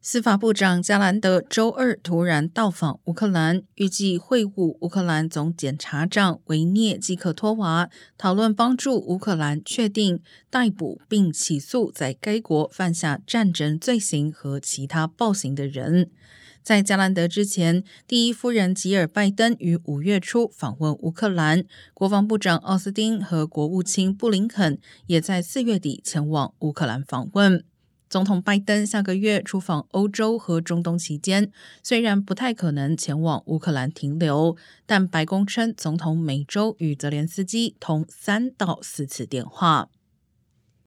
司法部长加兰德周二突然到访乌克兰，预计会晤乌克兰总检察长维涅基克托娃，讨论帮助乌克兰确定、逮捕并起诉在该国犯下战争罪行和其他暴行的人。在加兰德之前，第一夫人吉尔拜登于五月初访问乌克兰，国防部长奥斯汀和国务卿布林肯也在四月底前往乌克兰访问。总统拜登下个月出访欧洲和中东期间，虽然不太可能前往乌克兰停留，但白宫称总统每周与泽连斯基通三到四次电话。